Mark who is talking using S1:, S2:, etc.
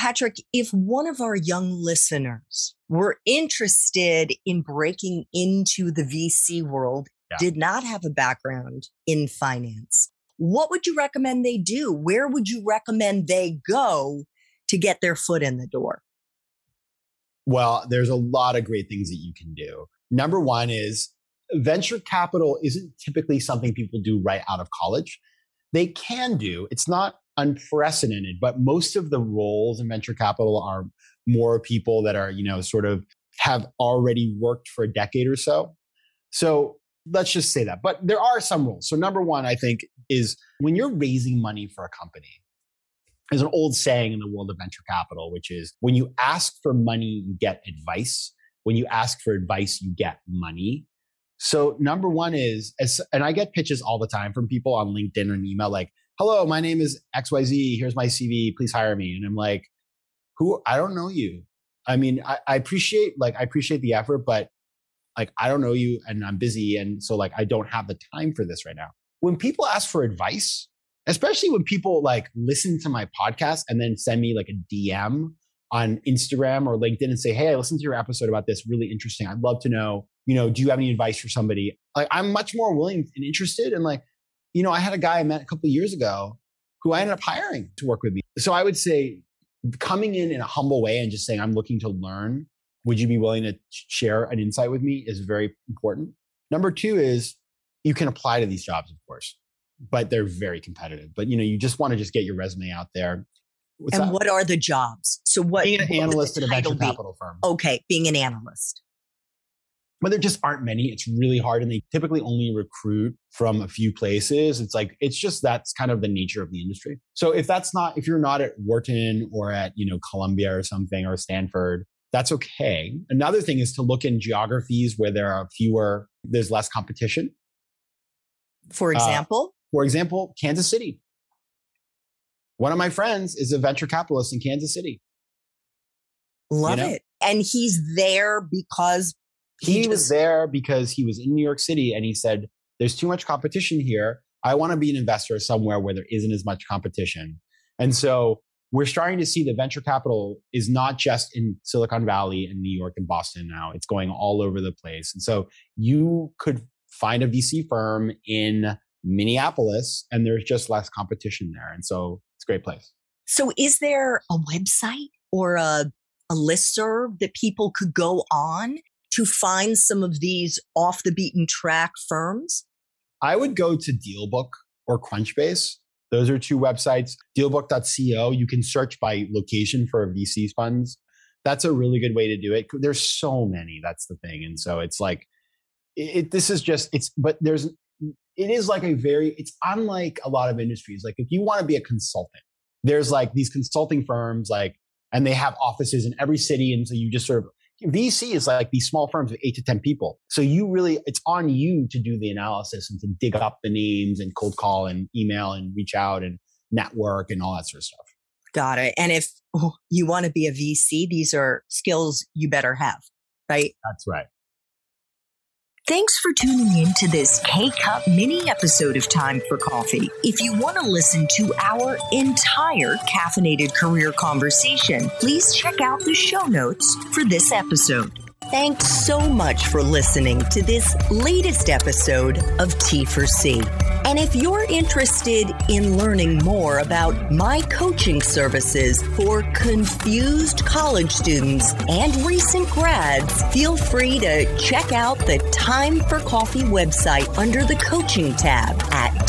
S1: Patrick, if one of our young listeners were interested in breaking into the VC world, yeah. did not have a background in finance, what would you recommend they do? Where would you recommend they go to get their foot in the door?
S2: Well, there's a lot of great things that you can do. Number one is venture capital isn't typically something people do right out of college. They can do, it's not unprecedented, but most of the roles in venture capital are more people that are, you know, sort of have already worked for a decade or so. So let's just say that. But there are some rules. So number one, I think, is when you're raising money for a company, there's an old saying in the world of venture capital, which is when you ask for money, you get advice. When you ask for advice, you get money. So number one is, as, and I get pitches all the time from people on LinkedIn and email like, hello, my name is XYZ. Here's my CV. Please hire me. And I'm like, who? I don't know you. I mean, I, I appreciate like I appreciate the effort, but like I don't know you and I'm busy. And so like I don't have the time for this right now. When people ask for advice, especially when people like listen to my podcast and then send me like a DM on Instagram or LinkedIn and say, Hey, I listened to your episode about this. Really interesting. I'd love to know, you know, do you have any advice for somebody? Like I'm much more willing and interested and like, you know, I had a guy I met a couple of years ago who I ended up hiring to work with me. So I would say coming in in a humble way and just saying, I'm looking to learn. Would you be willing to share an insight with me is very important. Number two is you can apply to these jobs, of course, but they're very competitive. But you know, you just want to just get your resume out there.
S1: What's and that? what are the jobs? So what?
S2: Being an analyst at a venture capital firm.
S1: Okay, being an analyst
S2: but there just aren't many. It's really hard. And they typically only recruit from a few places. It's like, it's just that's kind of the nature of the industry. So if that's not, if you're not at Wharton or at, you know, Columbia or something or Stanford, that's okay. Another thing is to look in geographies where there are fewer, there's less competition.
S1: For uh, example?
S2: Uh, for example, Kansas City. One of my friends is a venture capitalist in Kansas City.
S1: Love you know? it. And he's there because
S2: he, was there because he was in New York City and he said, There's too much competition here. I want to be an investor somewhere where there isn't as much competition. And so we're starting to see that venture capital is not just in Silicon Valley and New York and Boston now, it's going all over the place. And so you could find a VC firm in Minneapolis and there's just less competition there. And so it's a great place.
S1: So is there a website or a, a listserv that people could go on to find some of these off the beaten track firms?
S2: I would go to Dealbook or Crunchbase. Those are two websites. Dealbook.co, you can search by location for VC funds. That's a really good way to do it. There's so many. That's the thing. And so it's like, it, this is just, it's, but there's, it is like a very, it's unlike a lot of industries. Like if you want to be a consultant, there's like these consulting firms, like, and they have offices in every city. And so you just sort of VC is like these small firms with eight to 10 people. So you really, it's on you to do the analysis and to dig up the names and cold call and email and reach out and network and all that sort of stuff.
S1: Got it. And if oh, you want to be a VC, these are skills you better have, right?
S2: That's right.
S1: Thanks for tuning in to this K Cup mini episode of Time for Coffee. If you want to listen to our entire caffeinated career conversation, please check out the show notes for this episode. Thanks so much for listening to this latest episode of T4C. And if you're interested in learning more about my coaching services for confused college students and recent grads, feel free to check out the Time for Coffee website under the coaching tab at